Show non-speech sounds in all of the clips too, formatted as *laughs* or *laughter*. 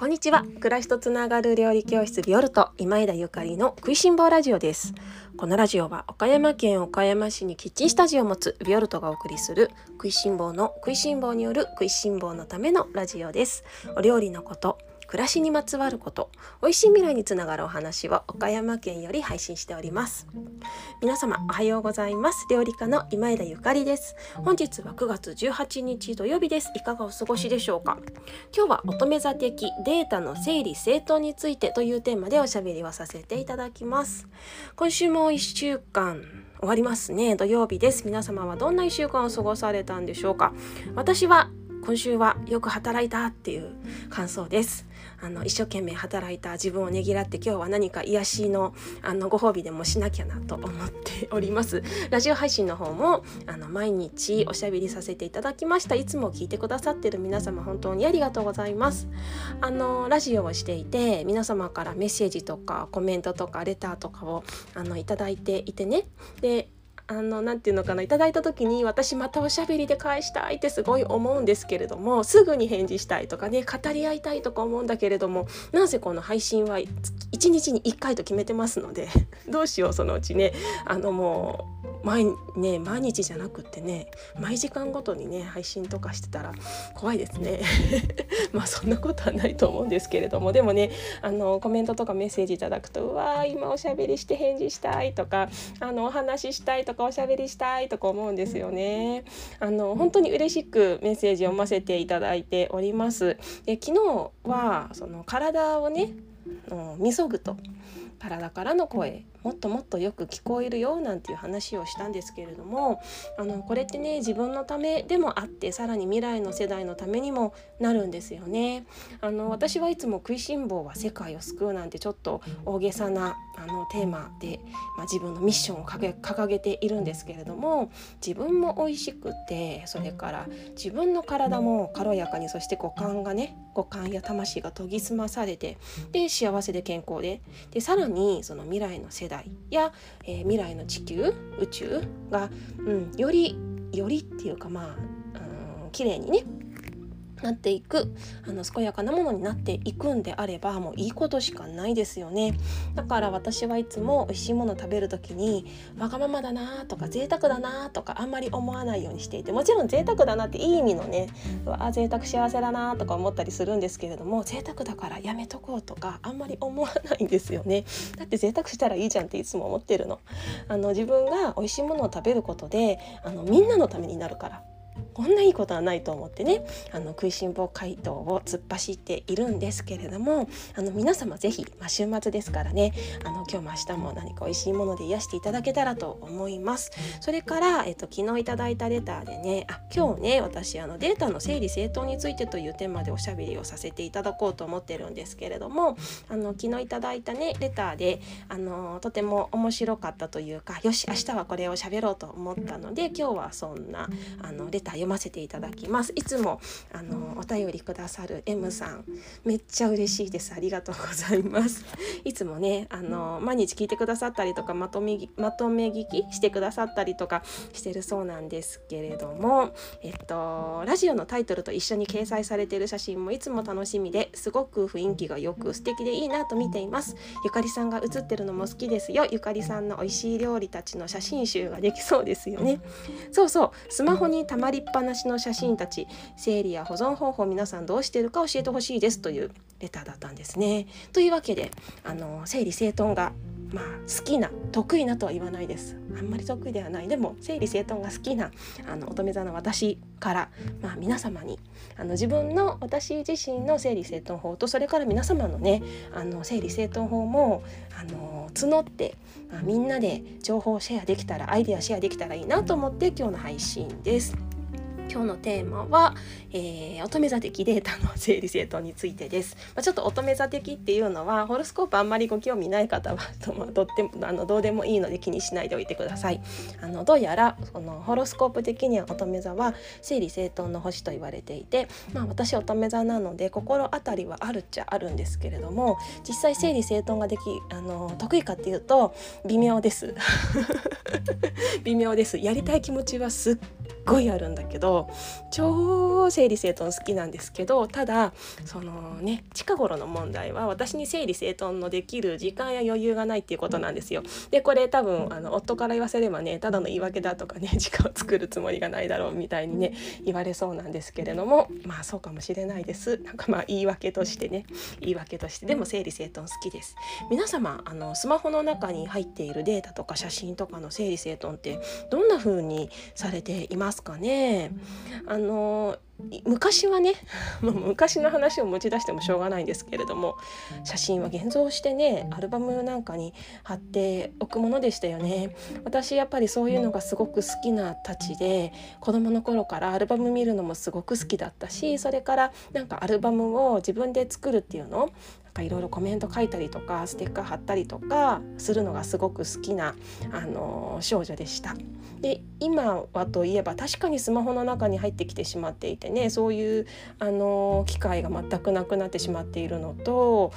こんにちは。暮らしとつながる料理教室ビオルト今枝ゆかりの食いしん坊ラジオです。このラジオは岡山県岡山市にキッチンスタジオを持つビオルトがお送りする食いしん坊の食いしん坊による食いしん坊のためのラジオです。お料理のこと暮らしにまつわること美味しい未来につながるお話を岡山県より配信しております。皆様おはようございます。料理家の今枝ゆかりです。本日は9月18日土曜日です。いかがお過ごしでしょうか？今日は乙女座的データの整理整頓についてというテーマでおしゃべりをさせていただきます。今週も1週間終わりますね。土曜日です。皆様はどんな1週間を過ごされたんでしょうか？私は今週はよく働いたっていう感想です。あの一生懸命働いた自分をねぎらって今日は何か癒しのあのご褒美でもしなきゃなと思っております。*laughs* ラジオ配信の方もあの毎日おしゃべりさせていただきました。いつも聞いてくださってる皆様本当にありがとうございます。あのラジオをしていて皆様からメッセージとかコメントとかレターとかをあのいただいていてね。であの何て言うのかないただいた時に私またおしゃべりで返したいってすごい思うんですけれどもすぐに返事したいとかね語り合いたいとか思うんだけれどもなぜこの配信は1日に1回と決めてますのでどうしようそのうちね。あのもう毎,、ね、毎日じゃなくってね毎時間ごとにね配信とかしてたら怖いですね *laughs* まあそんなことはないと思うんですけれどもでもねあのコメントとかメッセージいただくと「うわー今おしゃべりして返事したい」とかあの「お話ししたい」とか「おしゃべりしたい」とか思うんですよね。あの本当に嬉しくメッセージ読ませていただいております。で昨日はその体をねみそぐと体からの声もっともっとよく聞こえるよなんていう話をしたんですけれどもあのこれってね自分のためでもあってさらに未来の世代のためにもなるんですよね。あの私はいつも食いしん坊は世界を救うなんてちょっと大げさなあのテーマで、まあ、自分のミッションを掲げているんですけれども自分も美味しくてそれから自分の体も軽やかにそして五感がね五感や魂が研ぎ澄まされてで幸せで健康ででさらにその未来の世代や、えー、未来の地球宇宙が、うん、よりよりっていうかまあ、うん、綺麗にねなっていくあの健やかなものになっていくんであればもういいことしかないですよね。だから私はいつも美味しいもの食べる時にわがままだなとか贅沢だなとかあんまり思わないようにしていてもちろん贅沢だなっていい意味のねうわ贅沢幸せだなとか思ったりするんですけれども贅沢だからやめとこうとかあんまり思わないんですよね。だって贅沢したらいいじゃんっていつも思ってるの。あの自分が美味しいものを食べることであのみんなのためになるから。こんないいことはないと思ってねあの食いしん坊回答を突っ走っているんですけれどもあの皆様是非、まあ、週末ですからねあの今日も明日も何か美味しいもので癒していただけたらと思います。それから、えっと、昨日いただいたレターでねあ今日ね私あのデータの整理整頓についてというテーマでおしゃべりをさせていただこうと思ってるんですけれどもあの昨日いただいたねレターであのとても面白かったというかよし明日はこれを喋ろうと思ったので今日はそんなあのレター読ませていただきます。いつもあのお便りくださる M さんめっちゃ嬉しいです。ありがとうございます。いつもねあの毎日聞いてくださったりとかまとめまとめ聞きしてくださったりとかしてるそうなんですけれどもえっとラジオのタイトルと一緒に掲載されている写真もいつも楽しみですごく雰囲気がよく素敵でいいなと見ています。ゆかりさんが写ってるのも好きですよ。ゆかりさんの美味しい料理たちの写真集ができそうですよね。そうそう。スマホにたまりっぱなしの写真たち整理や保存方法皆さんどうしてるか教えてほしいですというレターだったんですね。というわけであの整理整頓がまあ、好きな得意なとは言わないですあんまり得意ではないでも整理整頓が好きなあの乙女座の私から、まあ、皆様にあの自分の私自身の整理整頓法とそれから皆様のねあの整理整頓法もあの募って、まあ、みんなで情報をシェアできたらアイデアシェアできたらいいなと思って今日の配信です。今日のテーマは、えー、乙女座的データの整理整頓についてです。まあ、ちょっと乙女座的っていうのはホロスコープあんまりご興味ない方はと、ってもあのどうでもいいので気にしないでおいてください。あのどうやらそのホロスコープ的には乙女座は整理整頓の星と言われていて、まあ、私乙女座なので心当たりはあるっちゃあるんですけれども実際整理整頓ができあの得意かっていうと微妙です。*laughs* 微妙ですやりたい気持ちはすっごいあるんだけどど超整理整頓好きなんですけどただそのね近頃の問題は私に整理整頓のできる時間や余裕がないっていうことなんですよ。でこれ多分あの夫から言わせればねただの言い訳だとかね *laughs* 時間を作るつもりがないだろうみたいにね言われそうなんですけれどもまあそうかもしれないです。なんかまあ言い訳としてね言い訳としてでも整理整頓好きです。皆様あのスマホの中に入っているデータとか写真とかの整理整頓ってどんな風にされていますかね？あの昔はね *laughs* 昔の話を持ち出してもしょうがないんですけれども写真は現像してねアルバムなんかに貼っておくものでしたよね。私やっぱりそういうのがすごく好きなたちで子供の頃からアルバム見るのもすごく好きだったしそれからなんかアルバムを自分で作るっていうのなんかいろいろコメント書いたりとかステッカー貼ったりとかするのがすごく好きなあの少女でした。で今はといえば確かにスマホの中に入ってきてしまっていてねそういうあの機会が全くなくなってしまっているのと、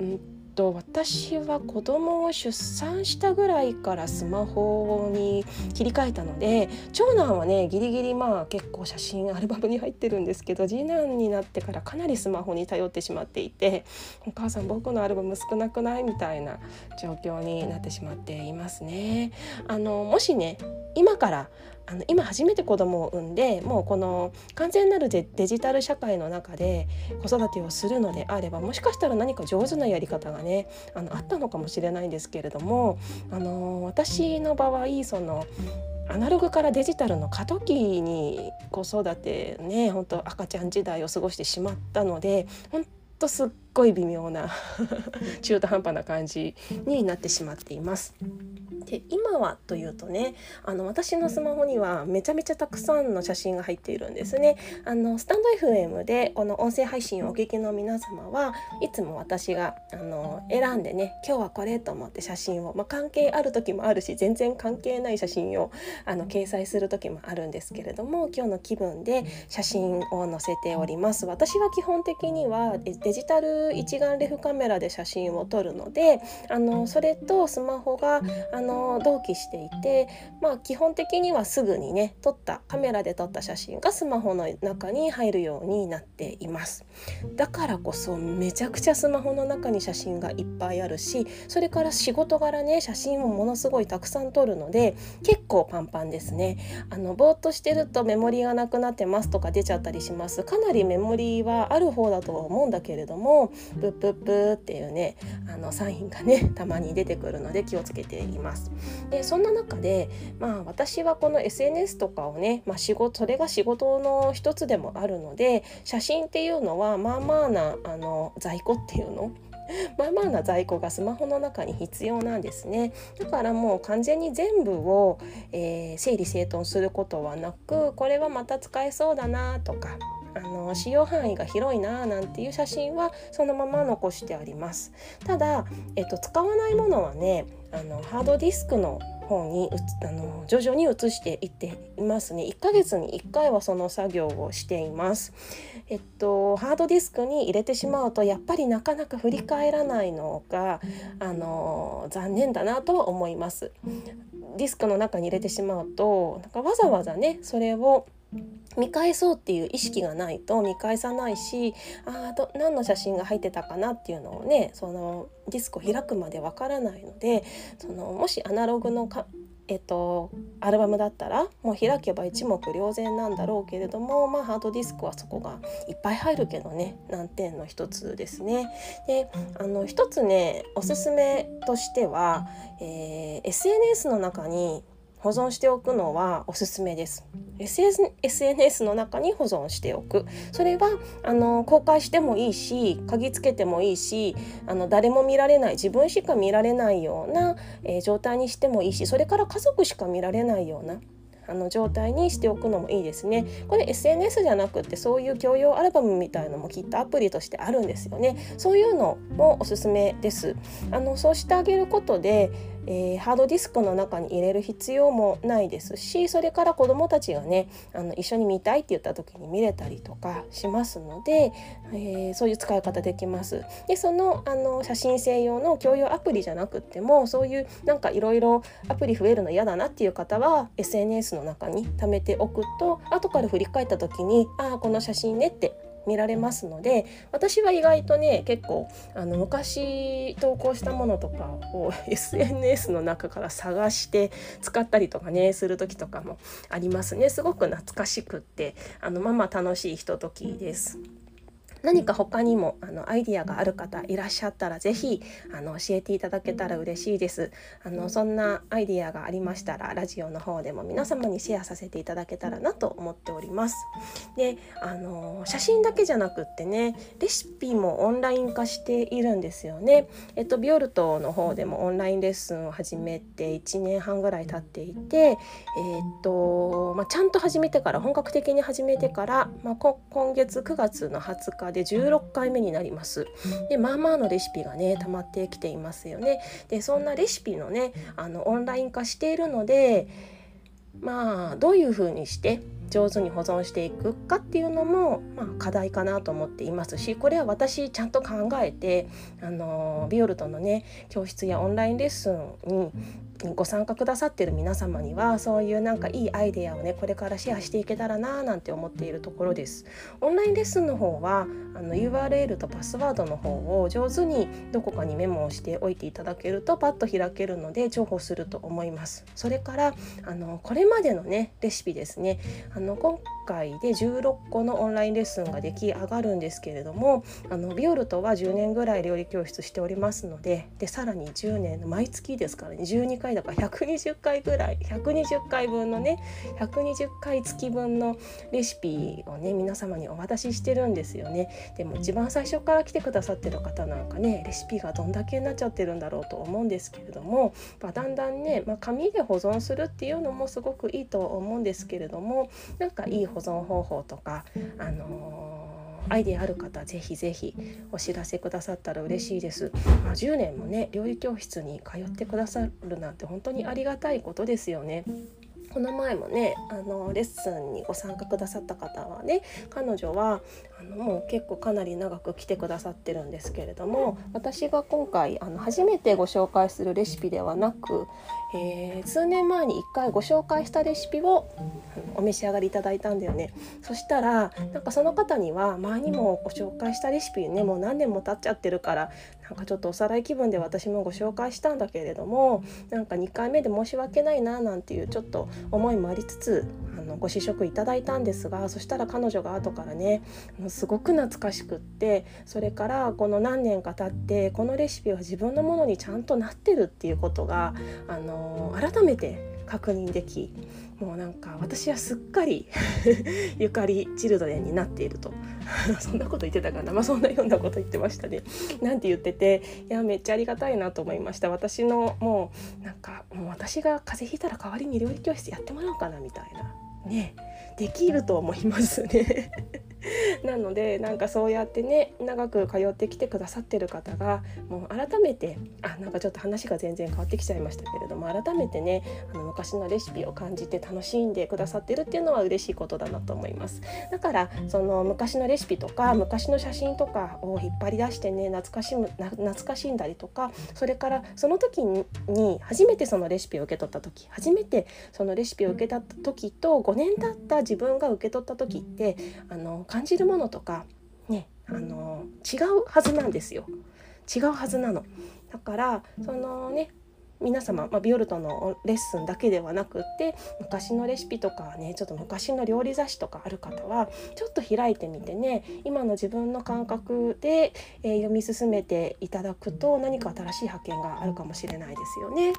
うんと私は子供を出産したぐらいからスマホに切り替えたので長男はねギリギリまあ結構写真アルバムに入ってるんですけど次男になってからかなりスマホに頼ってしまっていて「お母さん僕のアルバム少なくない?」みたいな状況になってしまっていますね。あのもしね今からあの今初めて子供を産んでもうこの完全なるデジタル社会の中で子育てをするのであればもしかしたら何か上手なやり方がねあのあったのかもしれないんですけれどもあの私の場合そのアナログからデジタルの過渡期に子育てね本当赤ちゃん時代を過ごしてしまったので本当すっごい微妙な中途半端な感じになってしまっています。で今はというとねあの私のスマホにはめちゃめちゃたくさんの写真が入っているんですね。あのスタンド FM でこの音声配信をお聞きの皆様はいつも私があの選んでね今日はこれと思って写真を、まあ、関係ある時もあるし全然関係ない写真をあの掲載する時もあるんですけれども今日の気分で写真を載せております。私は基本的にはデジタル一眼レフカメラで写真を撮るのであのそれとスマホがあの同期していて、まあ、基本的にはすぐにね撮ったカメラで撮った写真がスマホの中に入るようになっています。だからこそめちゃくちゃスマホの中に写真がいっぱいあるしそれから仕事柄ね写真をものすごいたくさん撮るので結構パンパンですね。あのぼーっとしてるとメモリーがなくなってますとか出ちゃったりします。かなりメモリーはある方だとは思うんだけれどもプップップっていうねあのサインがねたまに出てくるので気をつけていますでそんな中で、まあ、私はこの SNS とかをね、まあ、仕事それが仕事の一つでもあるので写真っていうのはまあまあなあの在庫っていうのまあまあな在庫がスマホの中に必要なんですねだからもう完全に全部を、えー、整理整頓することはなくこれはまた使えそうだなとかあの使用範囲が広いななんていう写真はそのまま残してあります。ただ、えっと、使わないものはねあのハードディスクの方にあの徐々に移していっていますね。1ヶ月に1回はその作業をしています。えっとハードディスクに入れてしまうとやっぱりなかなか振り返らないのがあの残念だなとは思います。ディスクの中に入れてしまうとなんかわざわざねそれを見返そうっていう意識がないと見返さないしあど何の写真が入ってたかなっていうのをねそのディスクを開くまでわからないのでそのもしアナログのかえっと、アルバムだったらもう開けば一目瞭然なんだろうけれども、まあ、ハードディスクはそこがいっぱい入るけどね難点の一つですね。であの一つねおすすめとしては、えー、SNS の中に保存しておくのはおすすめです。SNS の中に保存しておくそれはあの公開してもいいし鍵つけてもいいしあの誰も見られない自分しか見られないような、えー、状態にしてもいいしそれから家族しか見られないようなあの状態にしておくのもいいですね。これ SNS じゃなくってそういう共用アルバムみたいのもきっとアプリとしてあるんですよね。そういうのもおすすめです。あのそうしてあげることでえー、ハードディスクの中に入れる必要もないですしそれから子どもたちがねあの一緒に見たいって言った時に見れたりとかしますので、えー、そういう使い方できます。でそのあの写真専用の共有アプリじゃなくってもそういうなんかいろいろアプリ増えるの嫌だなっていう方は SNS の中に貯めておくと後から振り返った時にああこの写真ねって見られますので私は意外とね結構あの昔投稿したものとかを *laughs* SNS の中から探して使ったりとかねする時とかもありますねすごく懐かしくってあのまあまあ楽しいひとときです。何か他にもあのアイディアがある方いらっしゃったら是非あの教えていただけたら嬉しいです。あのそんなアイディアがありましたらラジオの方でも皆様にシェアさせていただけたらなと思っております。であの写真だけじゃなくってねレシピもオンライン化しているんですよね。えっとビオルトの方でもオンラインレッスンを始めて1年半ぐらい経っていて、えー、っとまあ、ちゃんと始めてから本格的に始めてから、まあ、今月9月の20日で16回目になります。でまあまあのレシピがね溜まってきていますよね。でそんなレシピのねあのオンライン化しているのでまあどういう風にして上手に保存していくかっていうのも、まあ、課題かなと思っていますしこれは私ちゃんと考えてあのビオルトのね教室やオンラインレッスンにご参加くださってる皆様にはそういうなんかいいアイデアをねこれからシェアしていけたらななんて思っているところです。オンラインレッスンの方はあの URL とパスワードの方を上手にどこかにメモをしておいていただけるとパッと開けるので重宝すると思います。それからあのこれまでのねレシピですねあの今回で16個のオンラインレッスンが出来上がるんですけれどもあのビオルトは10年ぐらい料理教室しておりますのででさらに10年毎月ですからね12回だから120回ぐらい120回分のね120回月分のレシピをね皆様にお渡ししてるんですよね。でも一番最初から来てくださってる方なんかねレシピがどんだけになっちゃってるんだろうと思うんですけれども、まあ、だんだんね、まあ、紙で保存するっていうのもすごくいいと思うんですけれどもなんかいい保保存方法とかあのーアイデアある方ぜひぜひお知らせくださったら嬉しいです。まあ、10年もね料理教室に通ってくださるなんて本当にありがたいことですよね。この前もねあのレッスンにご参加くださった方はね彼女はあのもう結構かなり長く来てくださってるんですけれども私が今回あの初めてご紹介するレシピではなく、えー、数年前に1回ご紹介したレシピをお召し上がりいただいたんだよね。そしたらなんかその方には前にもご紹介したレシピねもう何年も経っちゃってるからなんかちょっとおさらい気分で私もご紹介したんだけれどもなんか2回目で申し訳ないななんていうちょっと思いもありつつあのご試食いただいたんですがそしたら彼女が後からねすごく懐かしくってそれからこの何年か経ってこのレシピは自分のものにちゃんとなってるっていうことがあの改めて確認できもうなんか私はすっかり *laughs* ゆかりチルドレンになっていると。*laughs* そんなこと言ってたかな。まあそんなようなこと言ってましたね。なんて言ってていやめっちゃありがたいなと思いました。私のもうなんかもう私が風邪ひいたら代わりに料理教室やってもらおうかなみたいな。ね。できると思いますね。*laughs* なのでなんかそうやってね長く通ってきてくださってる方がもう改めてあなんかちょっと話が全然変わってきちゃいましたけれども改めてねあの昔のレシピを感じて楽しんでくださってるっていうのは嬉しいことだなと思います。だからその昔のレシピとか昔の写真とかを引っ張り出してね懐かしむ懐かしんだりとかそれからその時に初めてそのレシピを受け取った時初めてそのレシピを受け取った時と5年経った自分が受け取った時ってあの感じるものとかねあの違うはずなんですよ違うはずなのだからそのね皆様、まあ、ビオルトのレッスンだけではなくって昔のレシピとかねちょっと昔の料理雑誌とかある方はちょっと開いてみてね今の自分の感覚で、えー、読み進めていただくと何か新しい発見があるかもしれないですよね。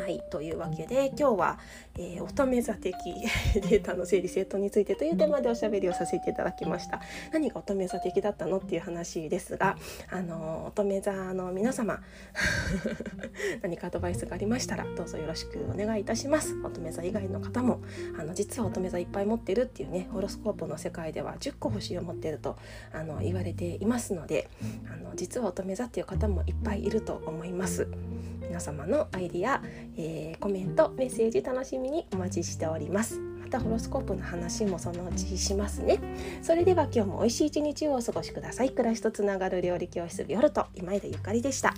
はいというわけで今日は、えー、乙女座的 *laughs* データの整理整頓についてというテーマでおしゃべりをさせていただきました。何が乙女座的だったのっていう話ですがあの乙女座の皆様 *laughs* 何かアドバイスがありましたらどうぞよろしくお願いいたします。乙女座以外の方もあの実は乙女座いっぱい持ってるっていうねホロスコープの世界では10個星を持ってるとあの言われていますのであの実は乙女座っていう方もいっぱいいると思います。皆様のアイディア、えー、コメントメッセージ楽しみにお待ちしております。またホロスコープの話もそのうちしますね。それでは今日も美味しい一日をお過ごしください。暮らしとつながる料理教室ビオルト今井田ゆかりでした。